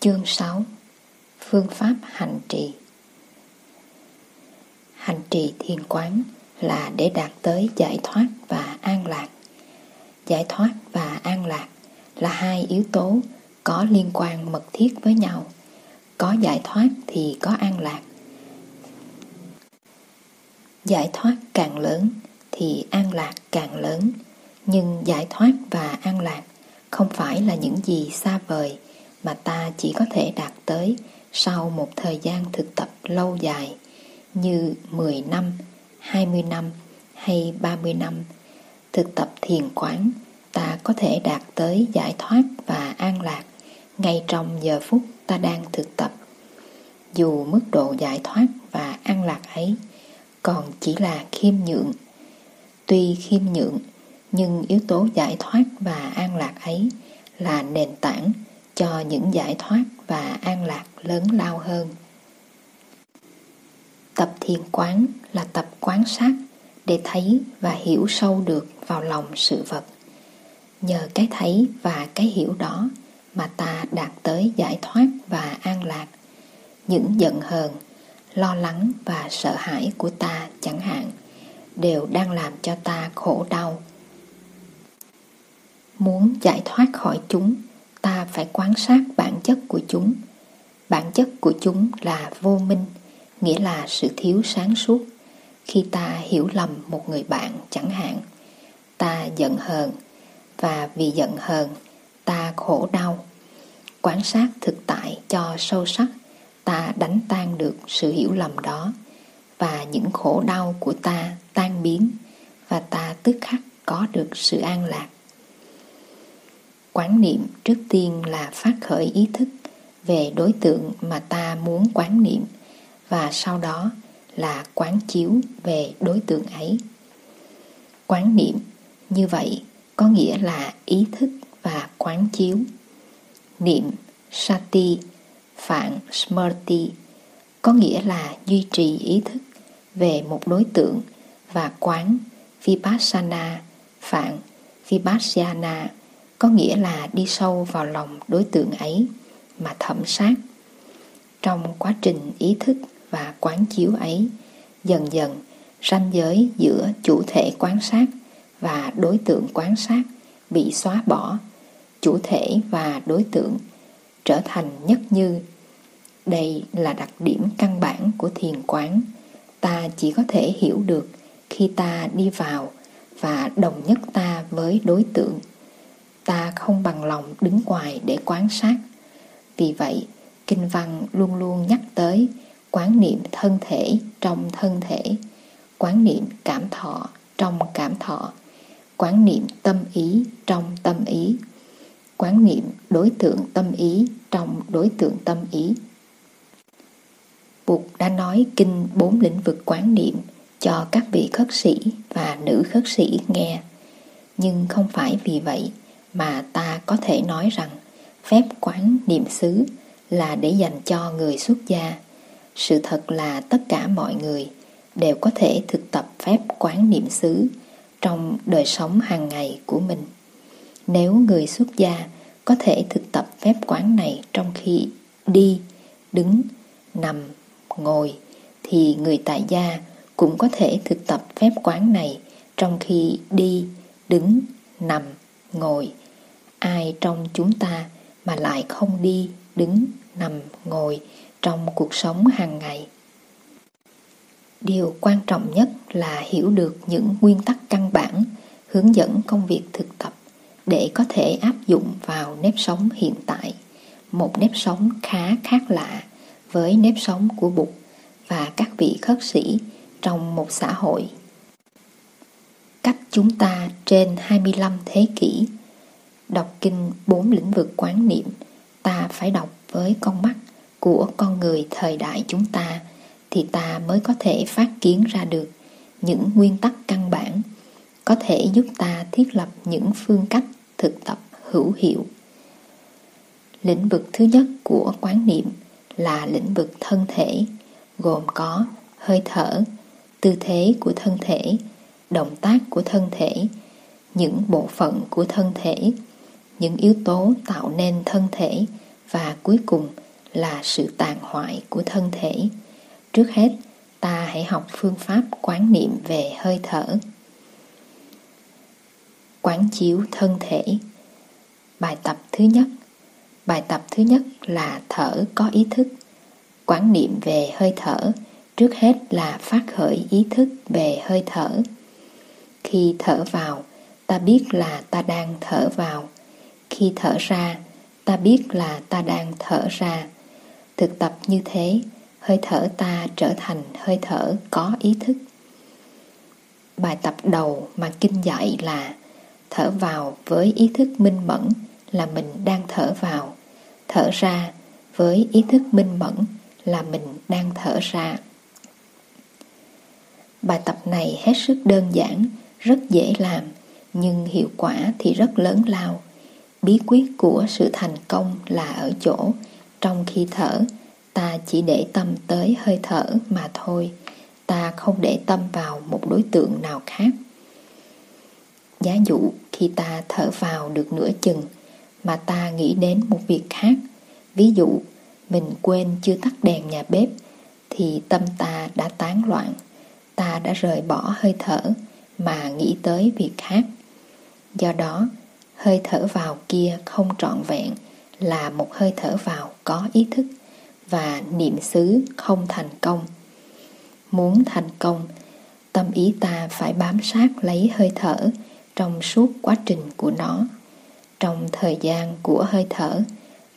Chương 6 Phương pháp hành trì Hành trì thiền quán là để đạt tới giải thoát và an lạc. Giải thoát và an lạc là hai yếu tố có liên quan mật thiết với nhau. Có giải thoát thì có an lạc. Giải thoát càng lớn thì an lạc càng lớn, nhưng giải thoát và an lạc không phải là những gì xa vời mà ta chỉ có thể đạt tới sau một thời gian thực tập lâu dài như 10 năm, 20 năm hay 30 năm. Thực tập thiền quán, ta có thể đạt tới giải thoát và an lạc ngay trong giờ phút ta đang thực tập. Dù mức độ giải thoát và an lạc ấy còn chỉ là khiêm nhượng. Tuy khiêm nhượng, nhưng yếu tố giải thoát và an lạc ấy là nền tảng cho những giải thoát và an lạc lớn lao hơn. Tập thiền quán là tập quán sát để thấy và hiểu sâu được vào lòng sự vật. Nhờ cái thấy và cái hiểu đó mà ta đạt tới giải thoát và an lạc. Những giận hờn, lo lắng và sợ hãi của ta chẳng hạn đều đang làm cho ta khổ đau. Muốn giải thoát khỏi chúng ta phải quan sát bản chất của chúng. Bản chất của chúng là vô minh, nghĩa là sự thiếu sáng suốt. Khi ta hiểu lầm một người bạn chẳng hạn, ta giận hờn, và vì giận hờn, ta khổ đau. Quan sát thực tại cho sâu sắc, ta đánh tan được sự hiểu lầm đó, và những khổ đau của ta tan biến, và ta tức khắc có được sự an lạc. Quán niệm trước tiên là phát khởi ý thức về đối tượng mà ta muốn quán niệm và sau đó là quán chiếu về đối tượng ấy. Quán niệm như vậy có nghĩa là ý thức và quán chiếu. Niệm Sati, phạn Smrti có nghĩa là duy trì ý thức về một đối tượng và quán Vipassana, phạn Vipassana có nghĩa là đi sâu vào lòng đối tượng ấy mà thẩm sát. Trong quá trình ý thức và quán chiếu ấy, dần dần ranh giới giữa chủ thể quán sát và đối tượng quán sát bị xóa bỏ, chủ thể và đối tượng trở thành nhất như. Đây là đặc điểm căn bản của thiền quán. Ta chỉ có thể hiểu được khi ta đi vào và đồng nhất ta với đối tượng ta không bằng lòng đứng ngoài để quan sát. Vì vậy, Kinh văn luôn luôn nhắc tới quán niệm thân thể trong thân thể, quán niệm cảm thọ trong cảm thọ, quán niệm tâm ý trong tâm ý, quán niệm đối tượng tâm ý trong đối tượng tâm ý. Bụt đã nói kinh bốn lĩnh vực quán niệm cho các vị khất sĩ và nữ khất sĩ nghe. Nhưng không phải vì vậy mà ta có thể nói rằng phép quán niệm xứ là để dành cho người xuất gia. Sự thật là tất cả mọi người đều có thể thực tập phép quán niệm xứ trong đời sống hàng ngày của mình. Nếu người xuất gia có thể thực tập phép quán này trong khi đi, đứng, nằm, ngồi, thì người tại gia cũng có thể thực tập phép quán này trong khi đi, đứng, nằm, ngồi ai trong chúng ta mà lại không đi, đứng, nằm, ngồi trong cuộc sống hàng ngày. Điều quan trọng nhất là hiểu được những nguyên tắc căn bản hướng dẫn công việc thực tập để có thể áp dụng vào nếp sống hiện tại, một nếp sống khá khác lạ với nếp sống của Bụt và các vị khất sĩ trong một xã hội. Cách chúng ta trên 25 thế kỷ Đọc kinh bốn lĩnh vực quán niệm, ta phải đọc với con mắt của con người thời đại chúng ta thì ta mới có thể phát kiến ra được những nguyên tắc căn bản có thể giúp ta thiết lập những phương cách thực tập hữu hiệu. Lĩnh vực thứ nhất của quán niệm là lĩnh vực thân thể, gồm có hơi thở, tư thế của thân thể, động tác của thân thể, những bộ phận của thân thể những yếu tố tạo nên thân thể và cuối cùng là sự tàn hoại của thân thể. Trước hết, ta hãy học phương pháp quán niệm về hơi thở. Quán chiếu thân thể Bài tập thứ nhất Bài tập thứ nhất là thở có ý thức. Quán niệm về hơi thở, trước hết là phát khởi ý thức về hơi thở. Khi thở vào, ta biết là ta đang thở vào. Khi thở ra, ta biết là ta đang thở ra. Thực tập như thế, hơi thở ta trở thành hơi thở có ý thức. Bài tập đầu mà kinh dạy là thở vào với ý thức minh mẫn là mình đang thở vào, thở ra với ý thức minh mẫn là mình đang thở ra. Bài tập này hết sức đơn giản, rất dễ làm, nhưng hiệu quả thì rất lớn lao. Bí quyết của sự thành công là ở chỗ, trong khi thở, ta chỉ để tâm tới hơi thở mà thôi, ta không để tâm vào một đối tượng nào khác. Giá dụ khi ta thở vào được nửa chừng, mà ta nghĩ đến một việc khác. Ví dụ, mình quên chưa tắt đèn nhà bếp thì tâm ta đã tán loạn. Ta đã rời bỏ hơi thở mà nghĩ tới việc khác. Do đó, hơi thở vào kia không trọn vẹn là một hơi thở vào có ý thức và niệm xứ không thành công. Muốn thành công, tâm ý ta phải bám sát lấy hơi thở trong suốt quá trình của nó. Trong thời gian của hơi thở,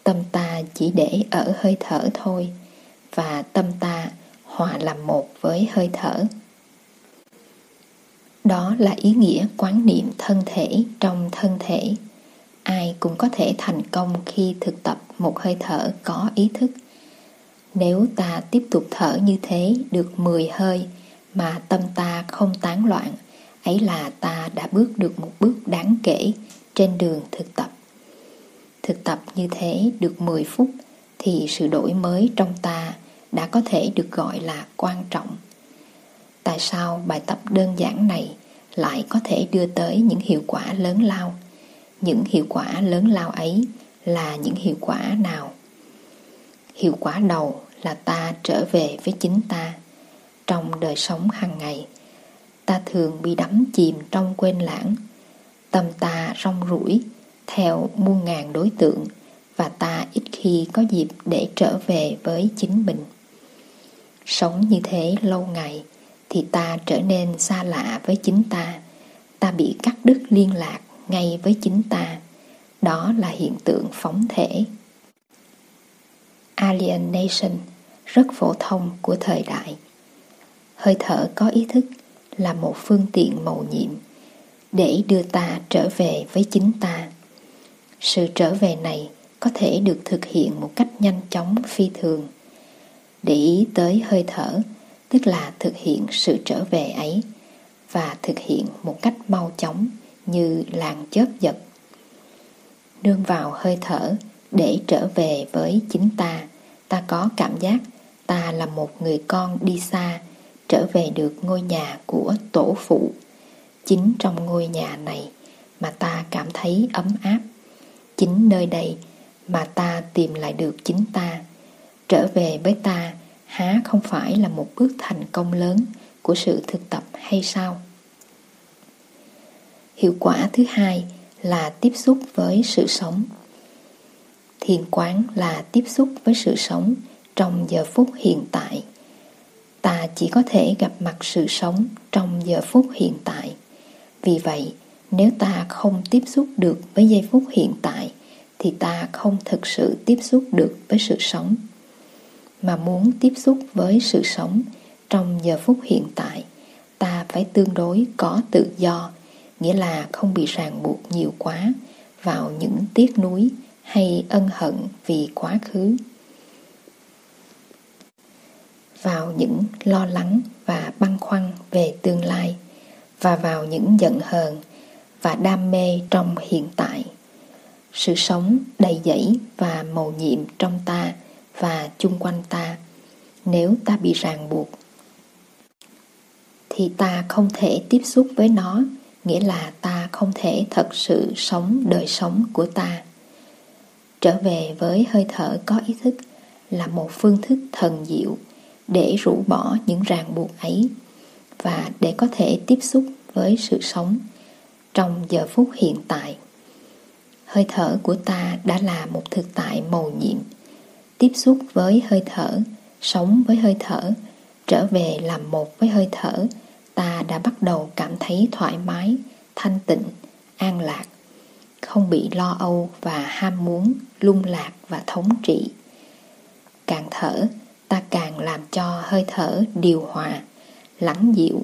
tâm ta chỉ để ở hơi thở thôi và tâm ta hòa làm một với hơi thở. Đó là ý nghĩa quán niệm thân thể trong thân thể. Ai cũng có thể thành công khi thực tập một hơi thở có ý thức. Nếu ta tiếp tục thở như thế được 10 hơi mà tâm ta không tán loạn, ấy là ta đã bước được một bước đáng kể trên đường thực tập. Thực tập như thế được 10 phút thì sự đổi mới trong ta đã có thể được gọi là quan trọng. Tại sao bài tập đơn giản này lại có thể đưa tới những hiệu quả lớn lao? Những hiệu quả lớn lao ấy là những hiệu quả nào? Hiệu quả đầu là ta trở về với chính ta. Trong đời sống hàng ngày, ta thường bị đắm chìm trong quên lãng Tâm ta rong ruổi theo muôn ngàn đối tượng và ta ít khi có dịp để trở về với chính mình. Sống như thế lâu ngày thì ta trở nên xa lạ với chính ta, ta bị cắt đứt liên lạc ngay với chính ta. Đó là hiện tượng phóng thể. Alienation rất phổ thông của thời đại. Hơi thở có ý thức là một phương tiện mầu nhiệm để đưa ta trở về với chính ta. Sự trở về này có thể được thực hiện một cách nhanh chóng phi thường. Để ý tới hơi thở, tức là thực hiện sự trở về ấy và thực hiện một cách mau chóng như làng chớp giật. Nương vào hơi thở để trở về với chính ta, ta có cảm giác ta là một người con đi xa, trở về được ngôi nhà của tổ phụ Chính trong ngôi nhà này mà ta cảm thấy ấm áp. Chính nơi đây mà ta tìm lại được chính ta. Trở về với ta há không phải là một bước thành công lớn của sự thực tập hay sao? Hiệu quả thứ hai là tiếp xúc với sự sống. Thiền quán là tiếp xúc với sự sống trong giờ phút hiện tại. Ta chỉ có thể gặp mặt sự sống trong giờ phút hiện tại. Vì vậy, nếu ta không tiếp xúc được với giây phút hiện tại thì ta không thực sự tiếp xúc được với sự sống. Mà muốn tiếp xúc với sự sống trong giờ phút hiện tại, ta phải tương đối có tự do, nghĩa là không bị ràng buộc nhiều quá vào những tiếc nuối hay ân hận vì quá khứ. Vào những lo lắng và băn khoăn về tương lai và vào những giận hờn và đam mê trong hiện tại. Sự sống đầy dẫy và màu nhiệm trong ta và chung quanh ta nếu ta bị ràng buộc thì ta không thể tiếp xúc với nó nghĩa là ta không thể thật sự sống đời sống của ta trở về với hơi thở có ý thức là một phương thức thần diệu để rũ bỏ những ràng buộc ấy và để có thể tiếp xúc với sự sống trong giờ phút hiện tại. Hơi thở của ta đã là một thực tại màu nhiệm, tiếp xúc với hơi thở, sống với hơi thở, trở về làm một với hơi thở, ta đã bắt đầu cảm thấy thoải mái, thanh tịnh, an lạc, không bị lo âu và ham muốn, lung lạc và thống trị. Càng thở, ta càng làm cho hơi thở điều hòa, lắng dịu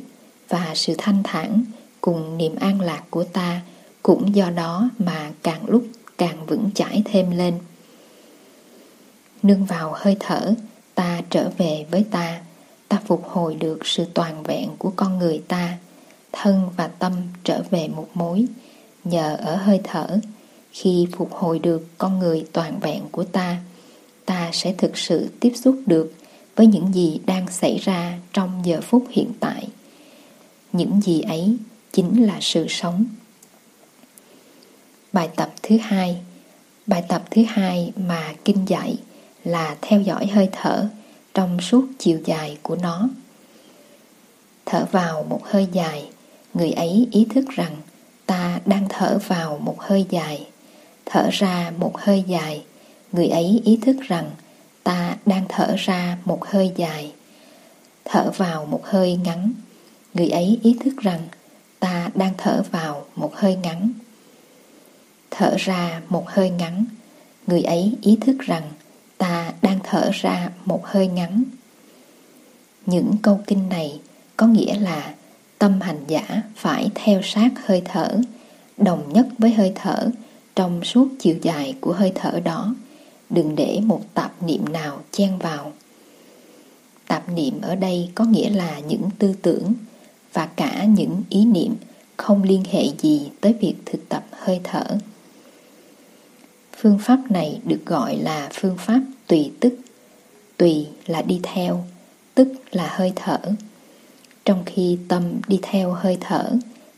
và sự thanh thản cùng niềm an lạc của ta cũng do đó mà càng lúc càng vững chãi thêm lên. Nương vào hơi thở, ta trở về với ta, ta phục hồi được sự toàn vẹn của con người ta, thân và tâm trở về một mối, nhờ ở hơi thở. Khi phục hồi được con người toàn vẹn của ta, ta sẽ thực sự tiếp xúc được với những gì đang xảy ra trong giờ phút hiện tại. Những gì ấy chính là sự sống. Bài tập thứ hai Bài tập thứ hai mà kinh dạy là theo dõi hơi thở trong suốt chiều dài của nó. Thở vào một hơi dài, người ấy ý thức rằng ta đang thở vào một hơi dài. Thở ra một hơi dài, người ấy ý thức rằng ta đang thở ra một hơi dài. Thở vào một hơi ngắn, người ấy ý thức rằng ta đang thở vào một hơi ngắn. Thở ra một hơi ngắn, người ấy ý thức rằng ta đang thở ra một hơi ngắn. Những câu kinh này có nghĩa là tâm hành giả phải theo sát hơi thở, đồng nhất với hơi thở trong suốt chiều dài của hơi thở đó, đừng để một tạp niệm nào chen vào. Tạp niệm ở đây có nghĩa là những tư tưởng và cả những ý niệm không liên hệ gì tới việc thực tập hơi thở. Phương pháp này được gọi là phương pháp tùy tức. Tùy là đi theo, tức là hơi thở. Trong khi tâm đi theo hơi thở,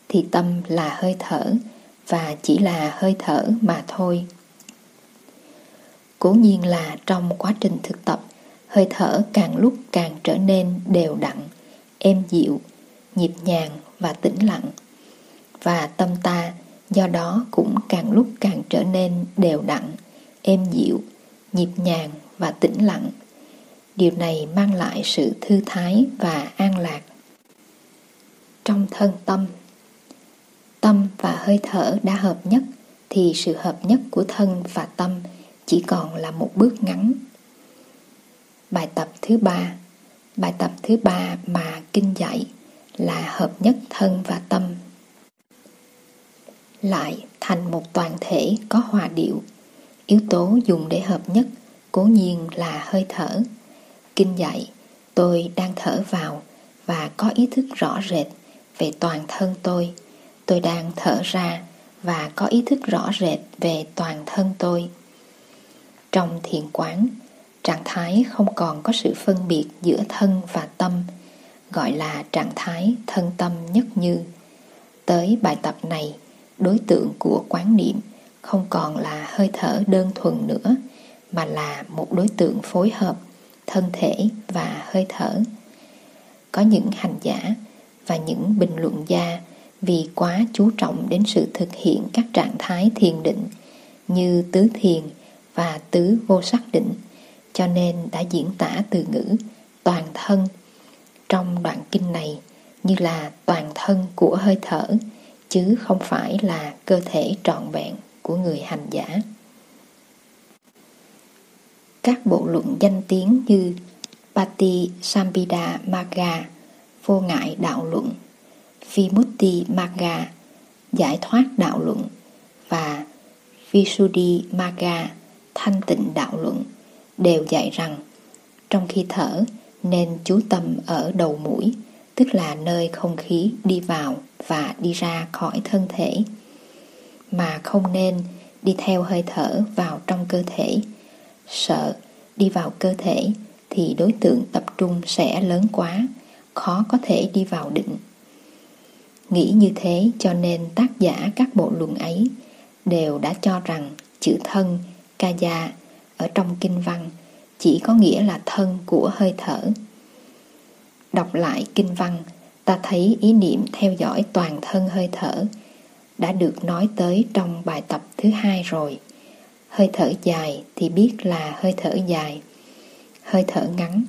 thì tâm là hơi thở và chỉ là hơi thở mà thôi. Cố nhiên là trong quá trình thực tập, hơi thở càng lúc càng trở nên đều đặn, êm dịu, nhịp nhàng và tĩnh lặng. Và tâm ta do đó cũng càng lúc càng trở nên đều đặn, êm dịu, nhịp nhàng và tĩnh lặng. Điều này mang lại sự thư thái và an lạc. Trong thân tâm, tâm và hơi thở đã hợp nhất thì sự hợp nhất của thân và tâm chỉ còn là một bước ngắn. Bài tập thứ ba Bài tập thứ ba mà kinh dạy là hợp nhất thân và tâm lại thành một toàn thể có hòa điệu. Yếu tố dùng để hợp nhất cố nhiên là hơi thở. Kinh dạy, tôi đang thở vào và có ý thức rõ rệt về toàn thân tôi. Tôi đang thở ra và có ý thức rõ rệt về toàn thân tôi. Trong thiền quán, trạng thái không còn có sự phân biệt giữa thân và tâm, gọi là trạng thái thân tâm nhất như. Tới bài tập này, đối tượng của quán niệm không còn là hơi thở đơn thuần nữa, mà là một đối tượng phối hợp, thân thể và hơi thở. Có những hành giả và những bình luận gia vì quá chú trọng đến sự thực hiện các trạng thái thiền định như tứ thiền và tứ vô sắc định, cho nên đã diễn tả từ ngữ toàn thân. Trong đoạn kinh này, như là toàn thân của hơi thở chứ không phải là cơ thể trọn vẹn của người hành giả. Các bộ luận danh tiếng như Pati Sambhida Magga, Vô ngại đạo luận, Vimutti Magga, Giải thoát đạo luận và Visuddhi Magga, Thanh tịnh đạo luận đều dạy rằng trong khi thở nên chú tâm ở đầu mũi, tức là nơi không khí đi vào và đi ra khỏi thân thể, mà không nên đi theo hơi thở vào trong cơ thể sợ đi vào cơ thể thì đối tượng tập trung sẽ lớn quá, khó có thể đi vào định nghĩ như thế cho nên tác giả các bộ luận ấy đều đã cho rằng chữ thân, Kaya, ở trong kinh văn chỉ có nghĩa là thân của hơi thở. Đọc lại kinh văn, ta thấy ý niệm theo dõi toàn thân hơi thở đã được nói tới trong bài tập thứ hai rồi. Hơi thở dài thì biết là hơi thở dài. Hơi thở ngắn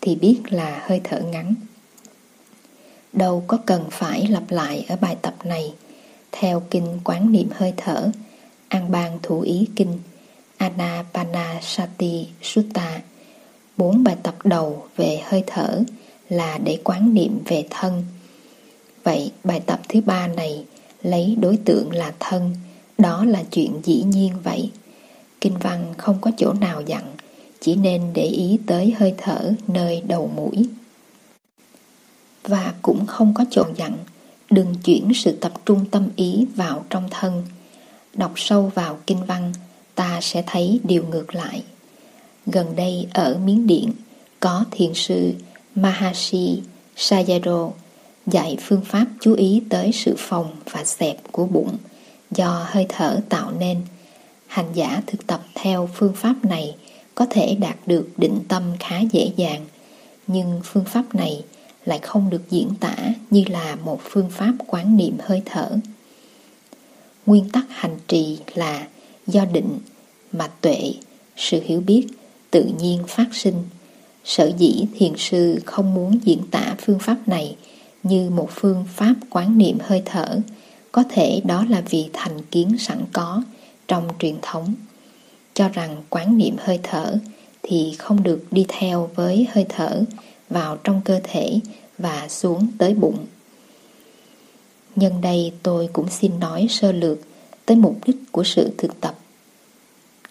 thì biết là hơi thở ngắn. Đâu có cần phải lặp lại ở bài tập này. Theo kinh quán niệm hơi thở, An bang thủ ý kinh, Anapanasati Sutta, bốn bài tập đầu về hơi thở là để quán niệm về thân. Vậy bài tập thứ ba này lấy đối tượng là thân, đó là chuyện dĩ nhiên vậy. Kinh văn không có chỗ nào dặn, chỉ nên để ý tới hơi thở nơi đầu mũi. Và cũng không có chỗ dặn, đừng chuyển sự tập trung tâm ý vào trong thân. Đọc sâu vào kinh văn, ta sẽ thấy điều ngược lại. Gần đây ở Miến Điện, có thiền sư Mahashi Sayadaw dạy phương pháp chú ý tới sự phồng và xẹp của bụng do hơi thở tạo nên. Hành giả thực tập theo phương pháp này có thể đạt được định tâm khá dễ dàng, nhưng phương pháp này lại không được diễn tả như là một phương pháp quán niệm hơi thở. Nguyên tắc hành trì là do định mà tuệ, sự hiểu biết tự nhiên phát sinh. Sở dĩ thiền sư không muốn diễn tả phương pháp này như một phương pháp quán niệm hơi thở, có thể đó là vì thành kiến sẵn có trong truyền thống, cho rằng quán niệm hơi thở thì không được đi theo với hơi thở vào trong cơ thể và xuống tới bụng. Nhân đây tôi cũng xin nói sơ lược tới mục đích của sự thực tập.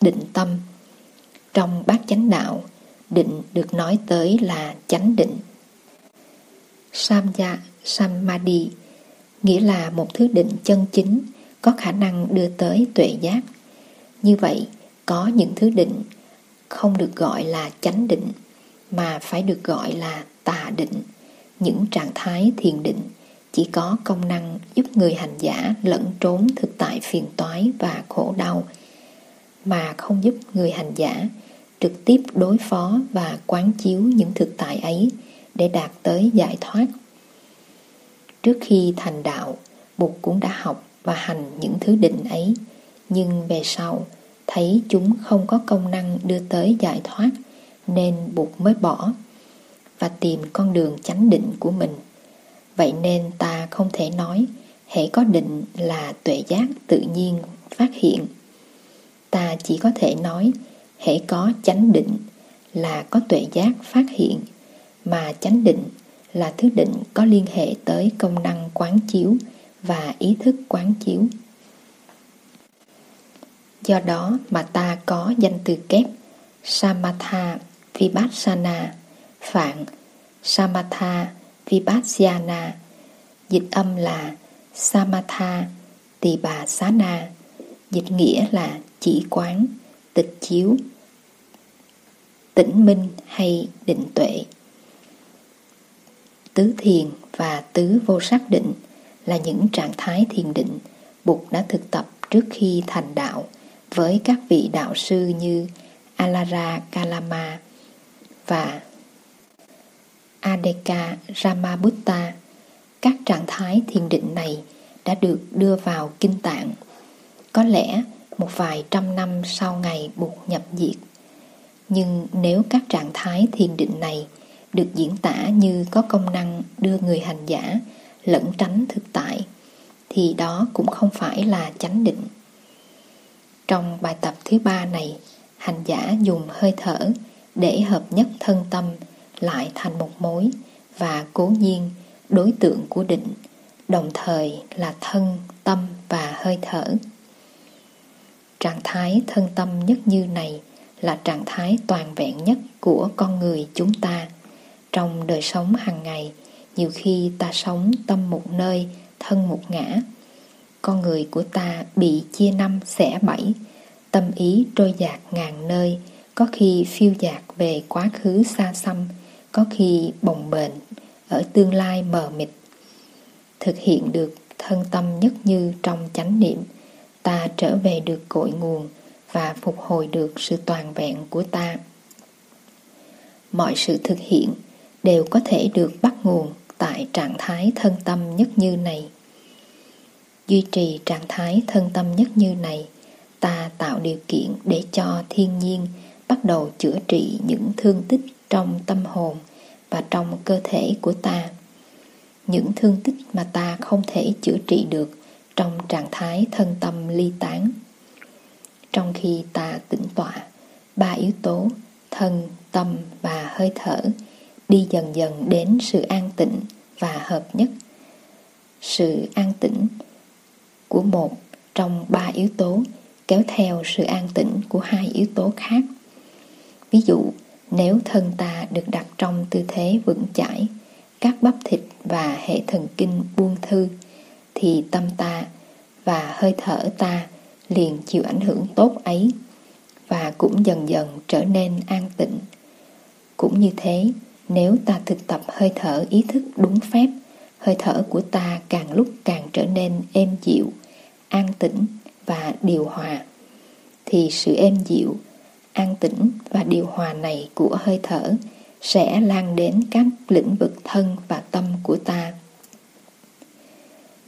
Định tâm Trong bát chánh đạo, định được nói tới là chánh định. Samya Samadhi nghĩa là một thứ định chân chính có khả năng đưa tới tuệ giác. Như vậy, có những thứ định không được gọi là chánh định mà phải được gọi là tà định. Những trạng thái thiền định chỉ có công năng giúp người hành giả lẫn trốn thực tại phiền toái và khổ đau mà không giúp người hành giả trực tiếp đối phó và quán chiếu những thực tại ấy để đạt tới giải thoát. Trước khi thành đạo, Bụt cũng đã học và hành những thứ định ấy, nhưng về sau thấy chúng không có công năng đưa tới giải thoát nên Bụt mới bỏ và tìm con đường chánh định của mình. Vậy nên ta không thể nói hễ có định là tuệ giác tự nhiên phát hiện. Ta chỉ có thể nói hễ có chánh định là có tuệ giác phát hiện mà chánh định là thứ định có liên hệ tới công năng quán chiếu và ý thức quán chiếu. Do đó mà ta có danh từ kép Samatha Vipassana Phạn Samatha Vipassana Dịch âm là Samatha Tỳ bà xá na Dịch nghĩa là chỉ quán, tịch chiếu, tĩnh minh hay định tuệ Tứ thiền và tứ vô sắc định là những trạng thái thiền định Bụt đã thực tập trước khi thành đạo với các vị đạo sư như Alara Kalama và Adeka Ramabutta. Các trạng thái thiền định này đã được đưa vào kinh tạng. Có lẽ một vài trăm năm sau ngày Bụt nhập diệt. Nhưng nếu các trạng thái thiền định này được diễn tả như có công năng đưa người hành giả lẫn tránh thực tại thì đó cũng không phải là chánh định. Trong bài tập thứ ba này, hành giả dùng hơi thở để hợp nhất thân tâm lại thành một mối và cố nhiên đối tượng của định đồng thời là thân, tâm và hơi thở. Trạng thái thân tâm nhất như này là trạng thái toàn vẹn nhất của con người chúng ta trong đời sống hàng ngày, nhiều khi ta sống tâm một nơi, thân một ngã. Con người của ta bị chia năm xẻ bảy, tâm ý trôi dạt ngàn nơi, có khi phiêu dạt về quá khứ xa xăm, có khi bồng bềnh ở tương lai mờ mịt. Thực hiện được thân tâm nhất như trong chánh niệm, ta trở về được cội nguồn và phục hồi được sự toàn vẹn của ta. Mọi sự thực hiện đều có thể được bắt nguồn tại trạng thái thân tâm nhất như này. Duy trì trạng thái thân tâm nhất như này, ta tạo điều kiện để cho thiên nhiên bắt đầu chữa trị những thương tích trong tâm hồn và trong cơ thể của ta. Những thương tích mà ta không thể chữa trị được trong trạng thái thân tâm ly tán. Trong khi ta tĩnh tọa, ba yếu tố thân, tâm và hơi thở đi dần dần đến sự an tịnh và hợp nhất. Sự an tĩnh của một trong ba yếu tố kéo theo sự an tĩnh của hai yếu tố khác. Ví dụ, nếu thân ta được đặt trong tư thế vững chãi, các bắp thịt và hệ thần kinh buông thư, thì tâm ta và hơi thở ta liền chịu ảnh hưởng tốt ấy và cũng dần dần trở nên an tịnh. Cũng như thế, nếu ta thực tập hơi thở ý thức đúng phép, hơi thở của ta càng lúc càng trở nên êm dịu, an tĩnh và điều hòa, thì sự êm dịu, an tĩnh và điều hòa này của hơi thở sẽ lan đến các lĩnh vực thân và tâm của ta.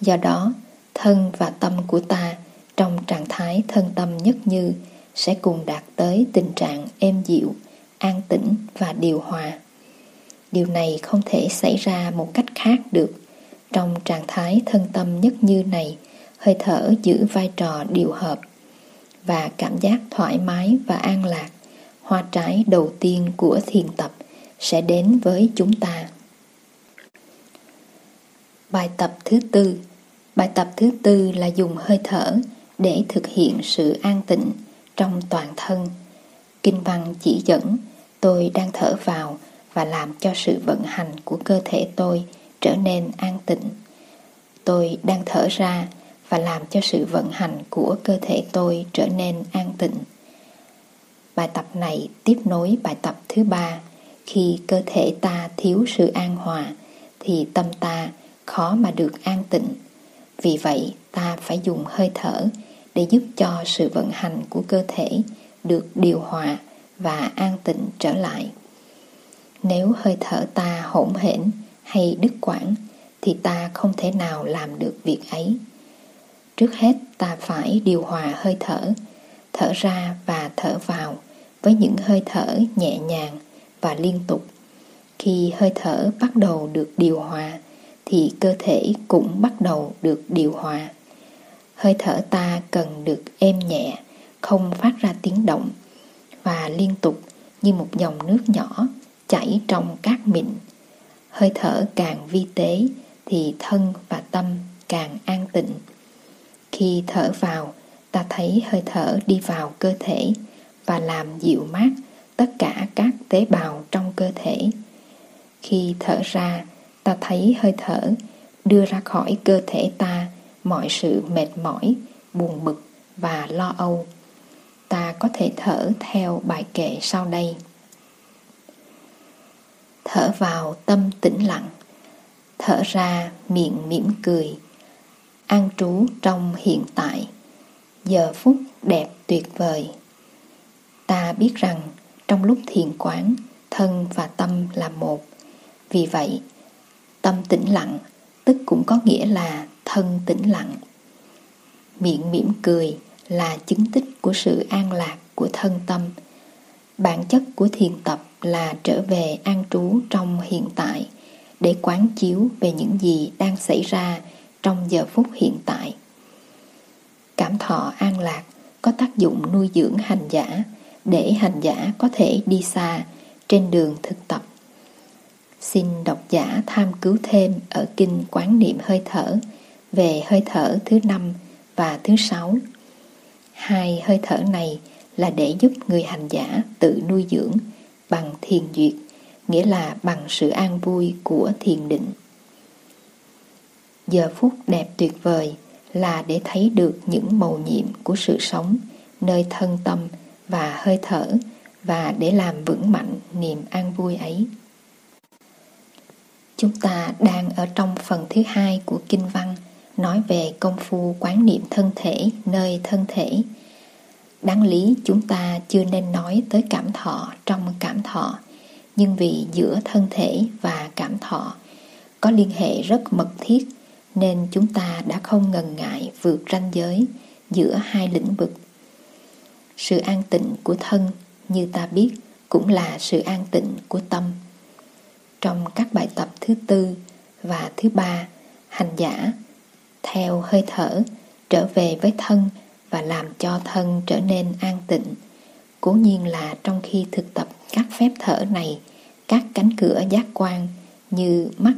Do đó, thân và tâm của ta trong trạng thái thân tâm nhất như sẽ cùng đạt tới tình trạng êm dịu, an tĩnh và điều hòa. Điều này không thể xảy ra một cách khác được. Trong trạng thái thân tâm nhất như này, hơi thở giữ vai trò điều hợp và cảm giác thoải mái và an lạc, hoa trái đầu tiên của thiền tập sẽ đến với chúng ta. Bài tập thứ tư Bài tập thứ tư là dùng hơi thở để thực hiện sự an tịnh trong toàn thân. Kinh văn chỉ dẫn, tôi đang thở vào và làm cho sự vận hành của cơ thể tôi trở nên an tịnh. Tôi đang thở ra và làm cho sự vận hành của cơ thể tôi trở nên an tịnh. Bài tập này tiếp nối bài tập thứ ba. Khi cơ thể ta thiếu sự an hòa, thì tâm ta khó mà được an tịnh. Vì vậy, ta phải dùng hơi thở để giúp cho sự vận hành của cơ thể được điều hòa và an tịnh trở lại. Nếu hơi thở ta hỗn hển hay đứt quãng thì ta không thể nào làm được việc ấy. Trước hết ta phải điều hòa hơi thở, thở ra và thở vào với những hơi thở nhẹ nhàng và liên tục. Khi hơi thở bắt đầu được điều hòa thì cơ thể cũng bắt đầu được điều hòa. Hơi thở ta cần được êm nhẹ, không phát ra tiếng động và liên tục như một dòng nước nhỏ chảy trong các mịn. Hơi thở càng vi tế thì thân và tâm càng an tịnh. Khi thở vào, ta thấy hơi thở đi vào cơ thể và làm dịu mát tất cả các tế bào trong cơ thể. Khi thở ra, ta thấy hơi thở đưa ra khỏi cơ thể ta mọi sự mệt mỏi, buồn bực và lo âu. Ta có thể thở theo bài kệ sau đây. Thở vào tâm tĩnh lặng, thở ra miệng mỉm cười, an trú trong hiện tại, giờ phút đẹp tuyệt vời. Ta biết rằng trong lúc thiền quán, thân và tâm là một. Vì vậy, tâm tĩnh lặng tức cũng có nghĩa là thân tĩnh lặng. Miệng mỉm cười là chứng tích của sự an lạc của thân tâm. Bản chất của thiền tập là trở về an trú trong hiện tại để quán chiếu về những gì đang xảy ra trong giờ phút hiện tại. Cảm thọ an lạc có tác dụng nuôi dưỡng hành giả để hành giả có thể đi xa trên đường thực tập. Xin độc giả tham cứu thêm ở kinh quán niệm hơi thở về hơi thở thứ năm và thứ sáu. Hai hơi thở này là để giúp người hành giả tự nuôi dưỡng bằng thiền duyệt, nghĩa là bằng sự an vui của thiền định. Giờ phút đẹp tuyệt vời là để thấy được những màu nhiệm của sự sống nơi thân tâm và hơi thở và để làm vững mạnh niềm an vui ấy. Chúng ta đang ở trong phần thứ hai của kinh văn nói về công phu quán niệm thân thể nơi thân thể. Đáng lý chúng ta chưa nên nói tới cảm thọ trong cảm thọ, nhưng vì giữa thân thể và cảm thọ có liên hệ rất mật thiết nên chúng ta đã không ngần ngại vượt ranh giới giữa hai lĩnh vực. Sự an tịnh của thân như ta biết cũng là sự an tịnh của tâm. Trong các bài tập thứ tư và thứ ba, hành giả theo hơi thở trở về với thân và làm cho thân trở nên an tịnh. Cố nhiên là trong khi thực tập các phép thở này, các cánh cửa giác quan như mắt,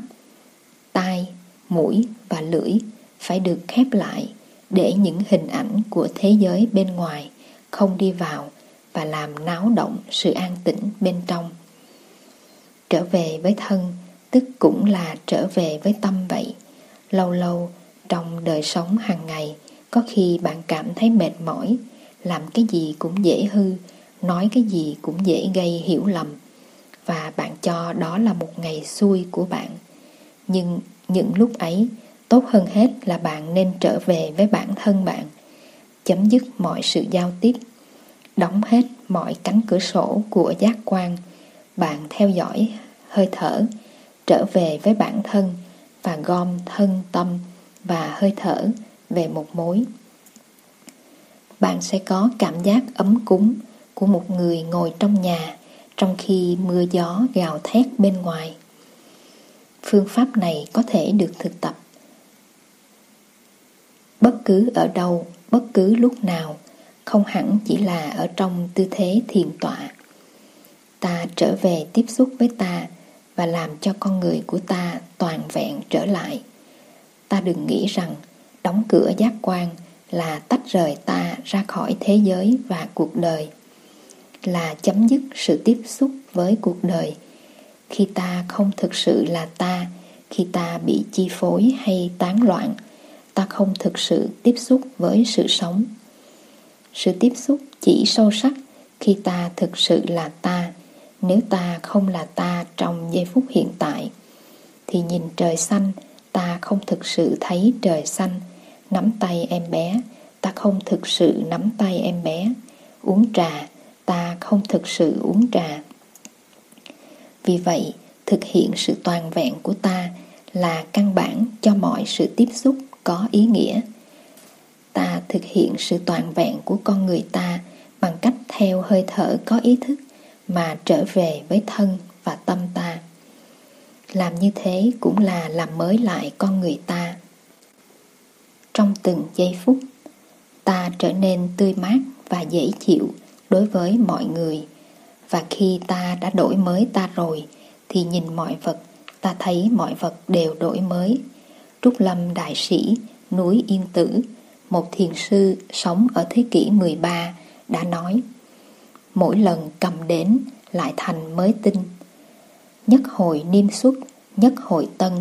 tai, mũi và lưỡi phải được khép lại để những hình ảnh của thế giới bên ngoài không đi vào và làm náo động sự an tĩnh bên trong. Trở về với thân tức cũng là trở về với tâm vậy. Lâu lâu trong đời sống hàng ngày. Có khi bạn cảm thấy mệt mỏi, làm cái gì cũng dễ hư, nói cái gì cũng dễ gây hiểu lầm. Và bạn cho đó là một ngày xui của bạn. Nhưng những lúc ấy, tốt hơn hết là bạn nên trở về với bản thân bạn, chấm dứt mọi sự giao tiếp, đóng hết mọi cánh cửa sổ của giác quan, bạn theo dõi hơi thở, trở về với bản thân và gom thân tâm và hơi thở về một mối. Bạn sẽ có cảm giác ấm cúng của một người ngồi trong nhà trong khi mưa gió gào thét bên ngoài. Phương pháp này có thể được thực tập bất cứ ở đâu, bất cứ lúc nào, không hẳn chỉ là ở trong tư thế thiền tọa. Ta trở về tiếp xúc với ta và làm cho con người của ta toàn vẹn trở lại. Ta đừng nghĩ rằng đóng cửa giác quan là tách rời ta ra khỏi thế giới và cuộc đời, là chấm dứt sự tiếp xúc với cuộc đời. Khi ta không thực sự là ta khi ta bị chi phối hay tán loạn ta không thực sự tiếp xúc với sự sống. Sự tiếp xúc chỉ sâu sắc khi ta thực sự là ta. Nếu ta không là ta trong giây phút hiện tại thì nhìn trời xanh ta không thực sự thấy trời xanh nắm tay em bé ta không thực sự nắm tay em bé uống trà ta không thực sự uống trà vì vậy, thực hiện sự toàn vẹn của ta là căn bản cho mọi sự tiếp xúc có ý nghĩa. Ta thực hiện sự toàn vẹn của con người ta bằng cách theo hơi thở có ý thức mà trở về với thân và tâm ta. Làm như thế cũng là làm mới lại con người ta. Trong từng giây phút, ta trở nên tươi mát và dễ chịu đối với mọi người. Và khi ta đã đổi mới ta rồi Thì nhìn mọi vật Ta thấy mọi vật đều đổi mới. Trúc Lâm Đại Sĩ Núi Yên Tử Một thiền sư sống ở thế kỷ 13 Đã nói Mỗi lần cầm đến lại thành mới tinh. Nhất hồi niêm xuất Nhất hồi tân.